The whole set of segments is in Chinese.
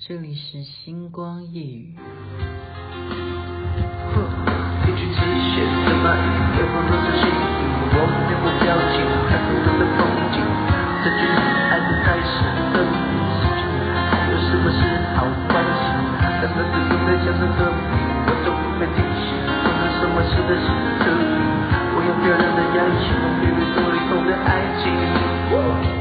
这里是星光夜语。一句词写的满意，背后都是心。我面部表情，看不同的风景。这句爱的开始，等你失去，还有什么是好关系？但每次都在想着和你，我总会提醒，做了什么事的是可以。我要漂亮的爱情，面对多离谱的爱情。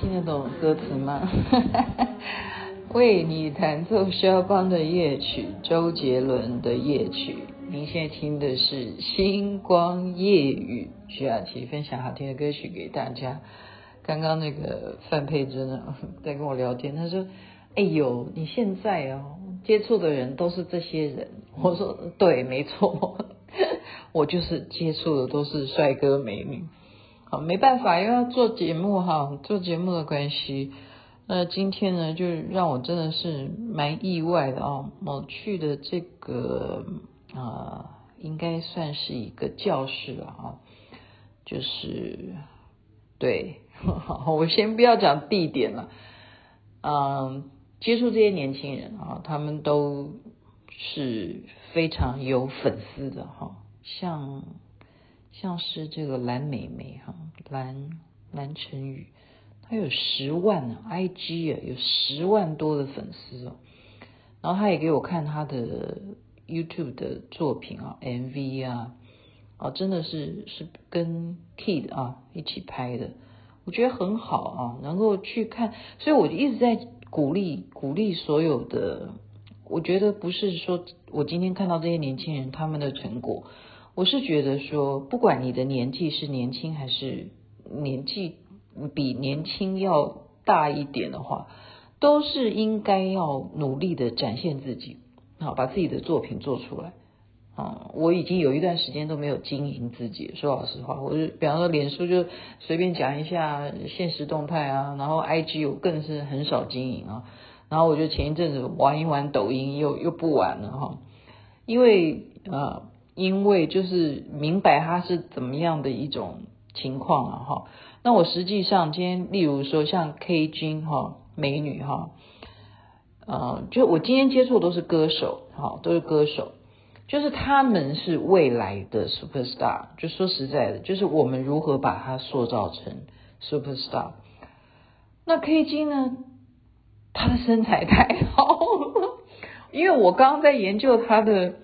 听得懂歌词吗？为你弹奏肖邦的夜曲，周杰伦的夜曲。您现在听的是《星光夜雨》，徐雅琪分享好听的歌曲给大家。刚刚那个范佩珍啊，在跟我聊天，他说：“哎呦，你现在哦接触的人都是这些人。”我说：“对，没错，我就是接触的都是帅哥美女。”好，没办法，又要做节目哈，做节目的关系。那今天呢，就让我真的是蛮意外的哦。我去的这个啊、应该算是一个教室了哈，就是对，我先不要讲地点了。嗯、接触这些年轻人啊，他们都是非常有粉丝的哈，像。像是这个蓝美眉哈，蓝蓝晨宇，她有十万呢，IG 啊有十万多的粉丝哦。然后他也给我看他的 YouTube 的作品啊，MV 啊，啊真的是是跟 Kid 啊一起拍的，我觉得很好啊，能够去看，所以我就一直在鼓励鼓励所有的，我觉得不是说我今天看到这些年轻人他们的成果。我是觉得说，不管你的年纪是年轻还是年纪比年轻要大一点的话，都是应该要努力的展现自己，好，把自己的作品做出来。啊，我已经有一段时间都没有经营自己，说老实话，我就比方说脸书就随便讲一下现实动态啊，然后 IG 我更是很少经营啊，然后我就前一阵子玩一玩抖音又，又又不玩了哈，因为啊。因为就是明白他是怎么样的一种情况啊哈，那我实际上今天例如说像 K 君哈美女哈，呃，就我今天接触的都是歌手哈，都是歌手，就是他们是未来的 super star，就说实在的，就是我们如何把它塑造成 super star。那 K 君呢，他的身材太好了，因为我刚刚在研究他的。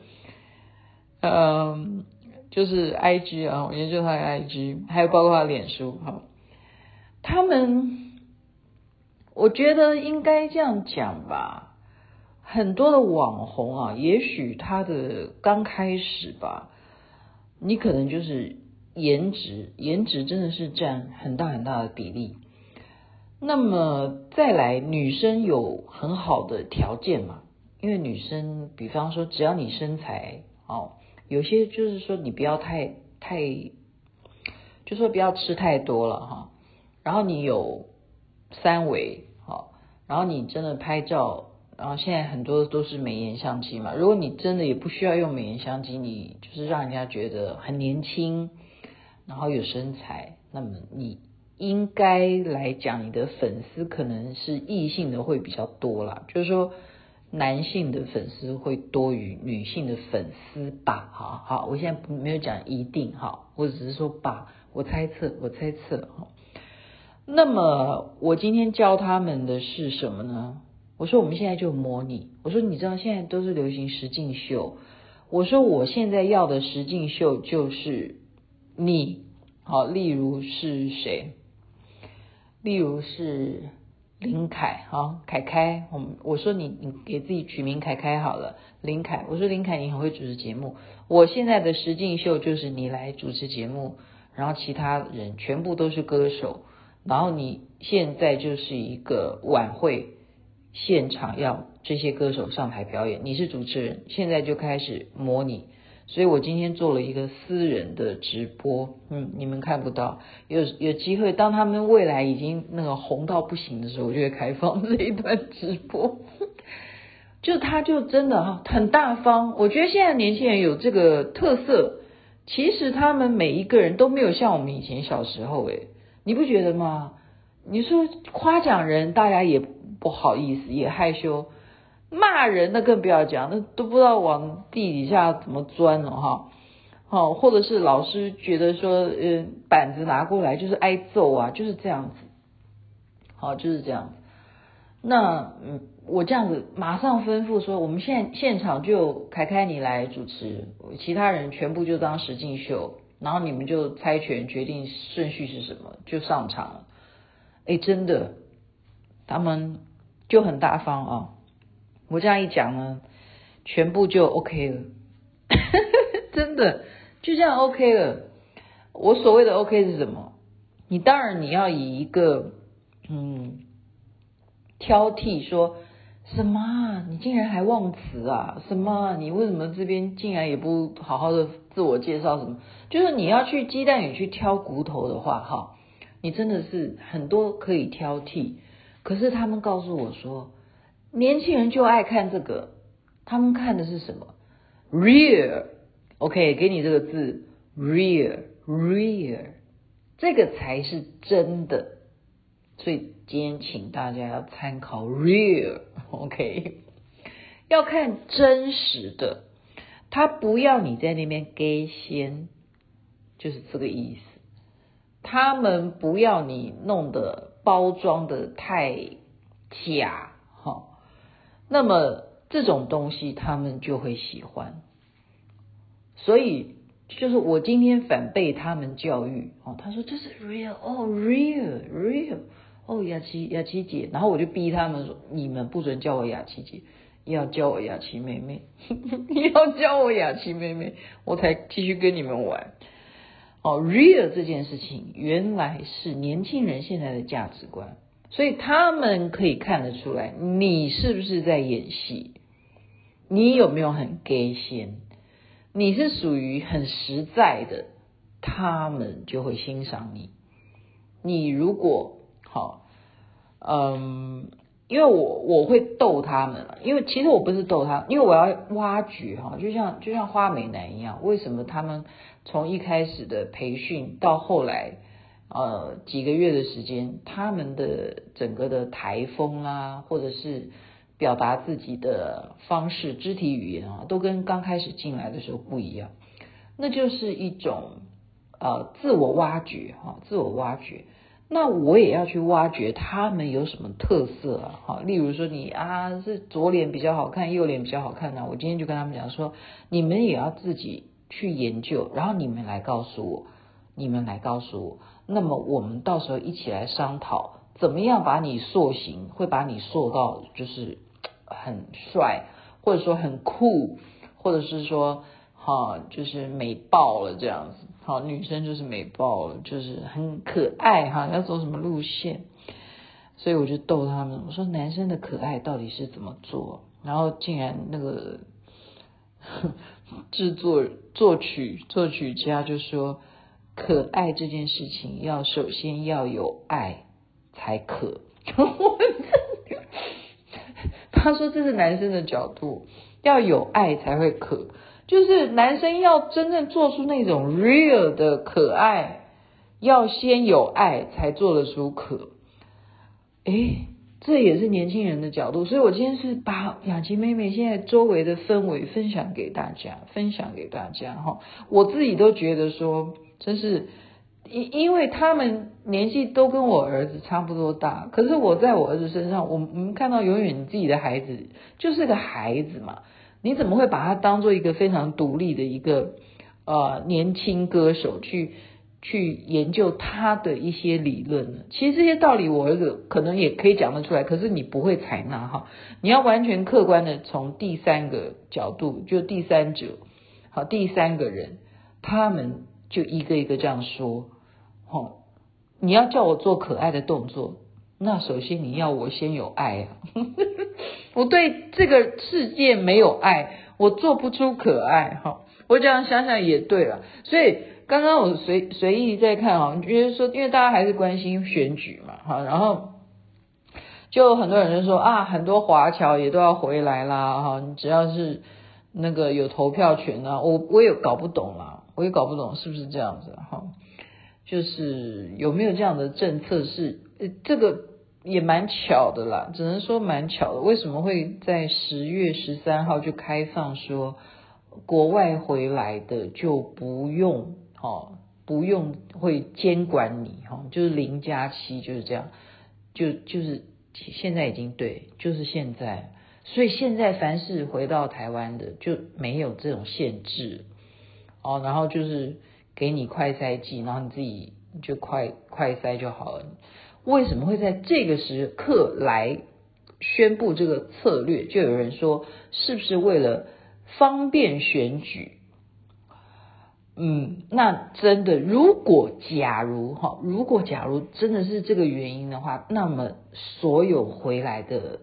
嗯，就是 I G 啊，我研究他的 I G，还有包括他脸书哈。他们，我觉得应该这样讲吧。很多的网红啊，也许他的刚开始吧，你可能就是颜值，颜值真的是占很大很大的比例。那么再来，女生有很好的条件嘛，因为女生，比方说，只要你身材好。有些就是说你不要太太，就说不要吃太多了哈。然后你有三维好，然后你真的拍照，然后现在很多都是美颜相机嘛。如果你真的也不需要用美颜相机，你就是让人家觉得很年轻，然后有身材，那么你应该来讲，你的粉丝可能是异性的会比较多啦，就是说。男性的粉丝会多于女性的粉丝吧？好好，我现在没有讲一定哈，我只是说吧，我猜测，我猜测哈。那么我今天教他们的是什么呢？我说我们现在就模拟。我说你知道现在都是流行实境秀。我说我现在要的实境秀就是你，好，例如是谁？例如是林凯，哈，凯凯，我我说你你给自己取名凯凯好了，林凯，我说林凯你很会主持节目，我现在的实境秀就是你来主持节目，然后其他人全部都是歌手，然后你现在就是一个晚会现场要这些歌手上台表演，你是主持人，现在就开始模拟。所以我今天做了一个私人的直播，嗯，你们看不到，有有机会，当他们未来已经那个红到不行的时候，我就会开放 这一段直播。就他就真的哈很大方，我觉得现在年轻人有这个特色，其实他们每一个人都没有像我们以前小时候诶，你不觉得吗？你说夸奖人，大家也不好意思，也害羞。骂人那更不要讲，那都不知道往地底下怎么钻了哈，好，或者是老师觉得说，呃，板子拿过来就是挨揍啊，就是这样子，好，就是这样子。那嗯，我这样子马上吩咐说，我们现现场就凯凯你来主持，其他人全部就当实境秀，然后你们就猜拳决定顺序是什么，就上场了。哎，真的，他们就很大方啊。我这样一讲呢，全部就 OK 了，真的就这样 OK 了。我所谓的 OK 是什么？你当然你要以一个嗯挑剔说什么？你竟然还忘词啊？什么？你为什么这边竟然也不好好的自我介绍？什么？就是你要去鸡蛋里去挑骨头的话，哈，你真的是很多可以挑剔。可是他们告诉我说。年轻人就爱看这个，他们看的是什么？Real，OK，给你这个字，Real，Real，这个才是真的。所以今天请大家要参考 Real，OK，要看真实的，他不要你在那边给先，就是这个意思。他们不要你弄得包装的太假。那么这种东西他们就会喜欢，所以就是我今天反被他们教育哦，他说这是 real 哦，real real 哦，雅琪雅琪姐，然后我就逼他们说，你们不准叫我雅琪姐，要叫我雅琪妹妹，要叫我雅琪妹妹，我才继续跟你们玩。哦，real 这件事情原来是年轻人现在的价值观。所以他们可以看得出来，你是不是在演戏？你有没有很 gay 先？你是属于很实在的，他们就会欣赏你。你如果好，嗯，因为我我会逗他们，因为其实我不是逗他，因为我要挖掘哈，就像就像花美男一样，为什么他们从一开始的培训到后来？呃，几个月的时间，他们的整个的台风啊，或者是表达自己的方式、肢体语言啊，都跟刚开始进来的时候不一样。那就是一种呃自我挖掘哈，自我挖掘。那我也要去挖掘他们有什么特色啊？哈，例如说你啊是左脸比较好看，右脸比较好看呢？我今天就跟他们讲说，你们也要自己去研究，然后你们来告诉我，你们来告诉我。那么我们到时候一起来商讨，怎么样把你塑形，会把你塑到就是很帅，或者说很酷，或者是说哈，就是美爆了这样子。好，女生就是美爆了，就是很可爱哈。要走什么路线？所以我就逗他们，我说男生的可爱到底是怎么做？然后竟然那个 制作作曲作曲家就说。可爱这件事情，要首先要有爱才可。他说这是男生的角度，要有爱才会可，就是男生要真正做出那种 real 的可爱，要先有爱才做得出可。诶，这也是年轻人的角度，所以我今天是把雅琪妹妹现在周围的氛围分享给大家，分享给大家哈。我自己都觉得说。真是，因因为他们年纪都跟我儿子差不多大，可是我在我儿子身上，我我们看到永远你自己的孩子就是个孩子嘛，你怎么会把他当做一个非常独立的一个呃年轻歌手去去研究他的一些理论呢？其实这些道理我儿子可能也可以讲得出来，可是你不会采纳哈。你要完全客观的从第三个角度，就第三者，好，第三个人，他们就一个一个这样说，吼，你要叫我做可爱的动作，那首先你要我先有爱啊，我对这个世界没有爱，我做不出可爱哈。我这样想想也对了，所以刚刚我随随意在看啊，觉得说，因为大家还是关心选举嘛，哈，然后就很多人就说啊，很多华侨也都要回来啦，哈，你只要是那个有投票权啊，我我也搞不懂啦，我也搞不懂是不是这样子哈，就是有没有这样的政策是呃这个也蛮巧的啦，只能说蛮巧的，为什么会在十月十三号就开放说？国外回来的就不用哦，不用会监管你哈，就是零加七就是这样，就就是现在已经对，就是现在，所以现在凡是回到台湾的就没有这种限制哦，然后就是给你快塞剂，然后你自己就快快塞就好了。为什么会在这个时刻来宣布这个策略？就有人说，是不是为了？方便选举，嗯，那真的，如果假如哈，如果假如真的是这个原因的话，那么所有回来的，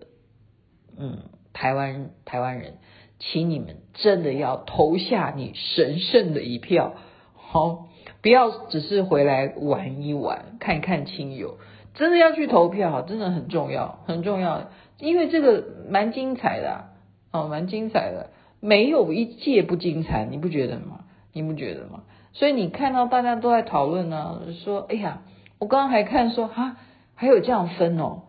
嗯，台湾台湾人，请你们真的要投下你神圣的一票，好，不要只是回来玩一玩，看看亲友，真的要去投票，真的很重要，很重要，因为这个蛮精彩的，哦，蛮精彩的。没有一届不精彩，你不觉得吗？你不觉得吗？所以你看到大家都在讨论呢，说，哎呀，我刚刚还看说，哈，还有这样分哦，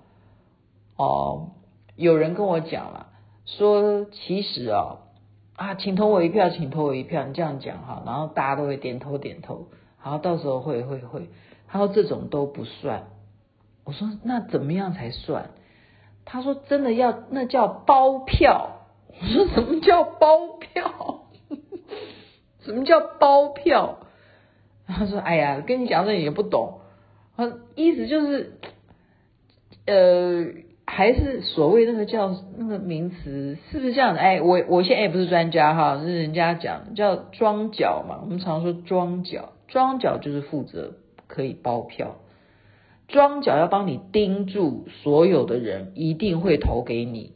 哦，有人跟我讲了，说其实哦，啊，请投我一票，请投我一票，你这样讲哈，然后大家都会点头点头，然后到时候会会会，他说这种都不算，我说那怎么样才算？他说真的要那叫包票。我说什么叫包票？什么叫包票？他说：“哎呀，跟你讲这你也不懂。”他意思就是，呃，还是所谓那个叫那个名词，是不是这样的？哎，我我现在也不是专家哈，是人家讲叫庄脚嘛。我们常说庄脚，庄脚就是负责可以包票，庄脚要帮你盯住所有的人，一定会投给你。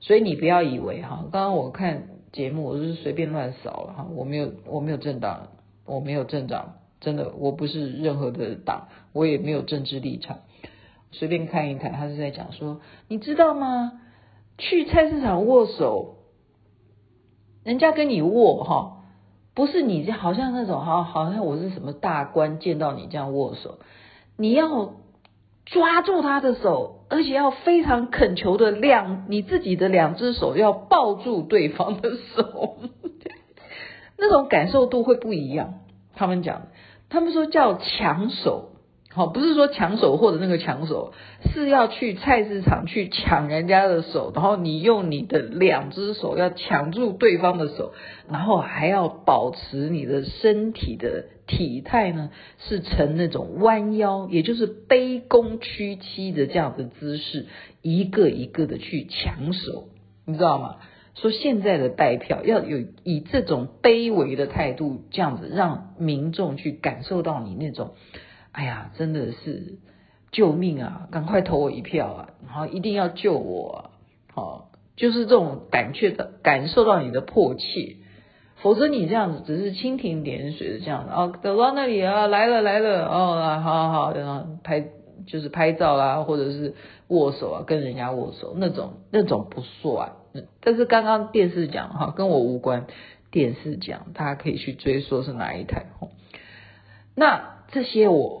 所以你不要以为哈，刚刚我看节目，我就是随便乱扫了哈，我没有我没有政党，我没有政党，真的我不是任何的党，我也没有政治立场，随便看一看，他是在讲说，你知道吗？去菜市场握手，人家跟你握哈，不是你这好像那种好好像我是什么大官见到你这样握手，你要抓住他的手。而且要非常恳求的两，你自己的两只手要抱住对方的手，那种感受度会不一样。他们讲，他们说叫抢手，好，不是说抢手或者那个抢手，是要去菜市场去抢人家的手，然后你用你的两只手要抢住对方的手，然后还要保持你的身体的。体态呢是呈那种弯腰，也就是卑躬屈膝的这样的姿势，一个一个的去抢手，你知道吗？说现在的代票要有以这种卑微的态度，这样子让民众去感受到你那种，哎呀，真的是救命啊！赶快投我一票啊！然后一定要救我啊！好，就是这种感觉的感受到你的迫切。否则你这样子只是蜻蜓点水的这样子哦，走到那里啊，来了来了哦，好好好，然后拍就是拍照啦，或者是握手啊，跟人家握手那种那种不算。但是刚刚电视讲哈，跟我无关，电视讲大家可以去追溯是哪一台。那这些我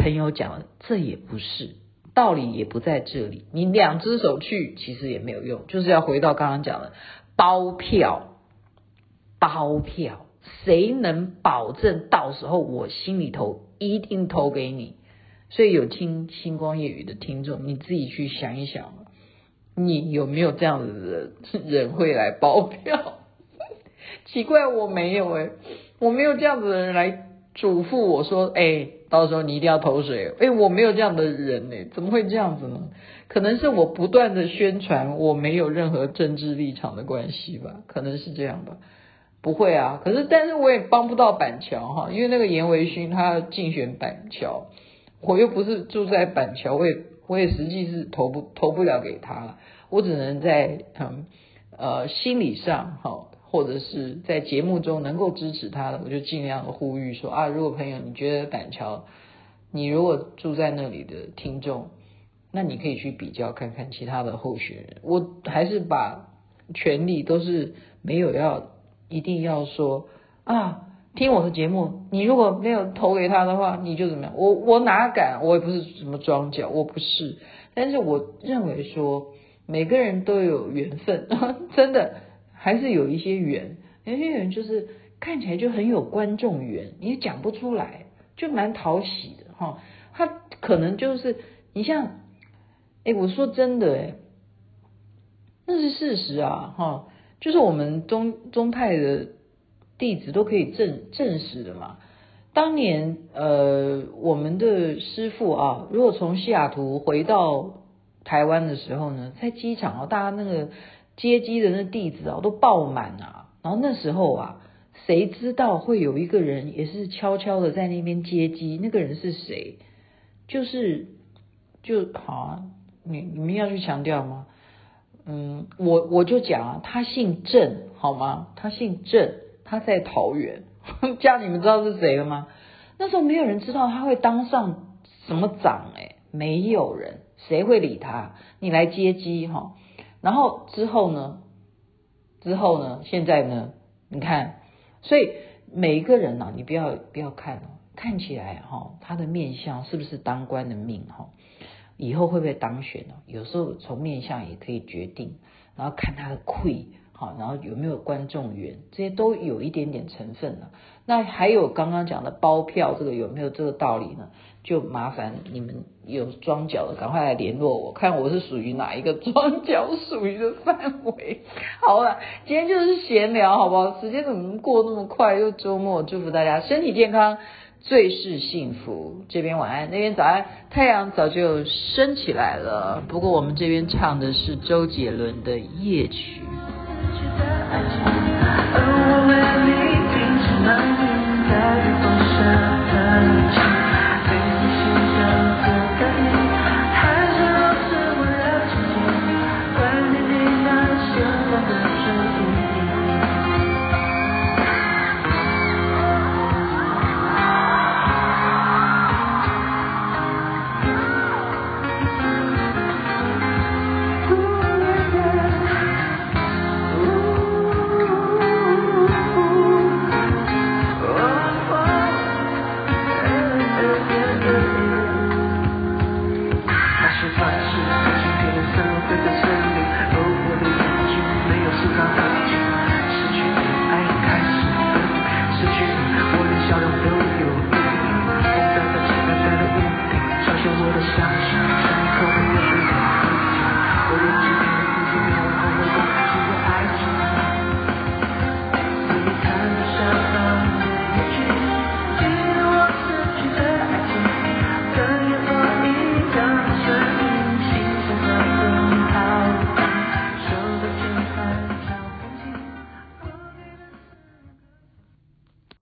朋友讲的，这也不是道理，也不在这里。你两只手去其实也没有用，就是要回到刚刚讲的包票。包票，谁能保证到时候我心里头一定投给你？所以有听星光夜语的听众，你自己去想一想，你有没有这样子的人会来包票？奇怪，我没有诶，我没有这样子的人来嘱咐我说：“哎、到时候你一定要投水。”哎，我没有这样的人呢，怎么会这样子呢？可能是我不断的宣传我没有任何政治立场的关系吧，可能是这样吧。不会啊，可是但是我也帮不到板桥哈，因为那个颜维勋他竞选板桥，我又不是住在板桥，我也我也实际是投不投不了给他，我只能在嗯呃心理上哈。或者是在节目中能够支持他的，我就尽量呼吁说啊，如果朋友你觉得板桥，你如果住在那里的听众，那你可以去比较看看其他的候选人。我还是把权利都是没有要一定要说啊，听我的节目，你如果没有投给他的话，你就怎么样？我我哪敢？我也不是什么庄脚，我不是。但是我认为说每个人都有缘分，真的。还是有一些缘，有些人就是看起来就很有观众缘，你也讲不出来，就蛮讨喜的哈。他可能就是你像，哎，我说真的，哎，那是事实啊，哈，就是我们宗宗派的弟子都可以证证实的嘛。当年呃，我们的师父啊，如果从西雅图回到台湾的时候呢，在机场啊，大家那个。接机的那弟子啊，都爆满啊。然后那时候啊，谁知道会有一个人也是悄悄的在那边接机？那个人是谁？就是就好啊，你你们要去强调吗？嗯，我我就讲啊，他姓郑，好吗？他姓郑，他在桃园。这样你们知道是谁了吗？那时候没有人知道他会当上什么长，哎，没有人，谁会理他？你来接机哈。然后之后呢？之后呢？现在呢？你看，所以每一个人呐、啊，你不要不要看哦，看起来哈，他的面相是不是当官的命哈？以后会不会当选呢？有时候从面相也可以决定，然后看他的魁。好，然后有没有观众缘，这些都有一点点成分了。那还有刚刚讲的包票，这个有没有这个道理呢？就麻烦你们有桩脚的，赶快来联络我，看我是属于哪一个桩脚属于的范围。好了，今天就是闲聊，好不好？时间怎么过那么快？又周末，祝福大家身体健康，最是幸福。这边晚安，那边早安，太阳早就升起来了。不过我们这边唱的是周杰伦的夜曲。而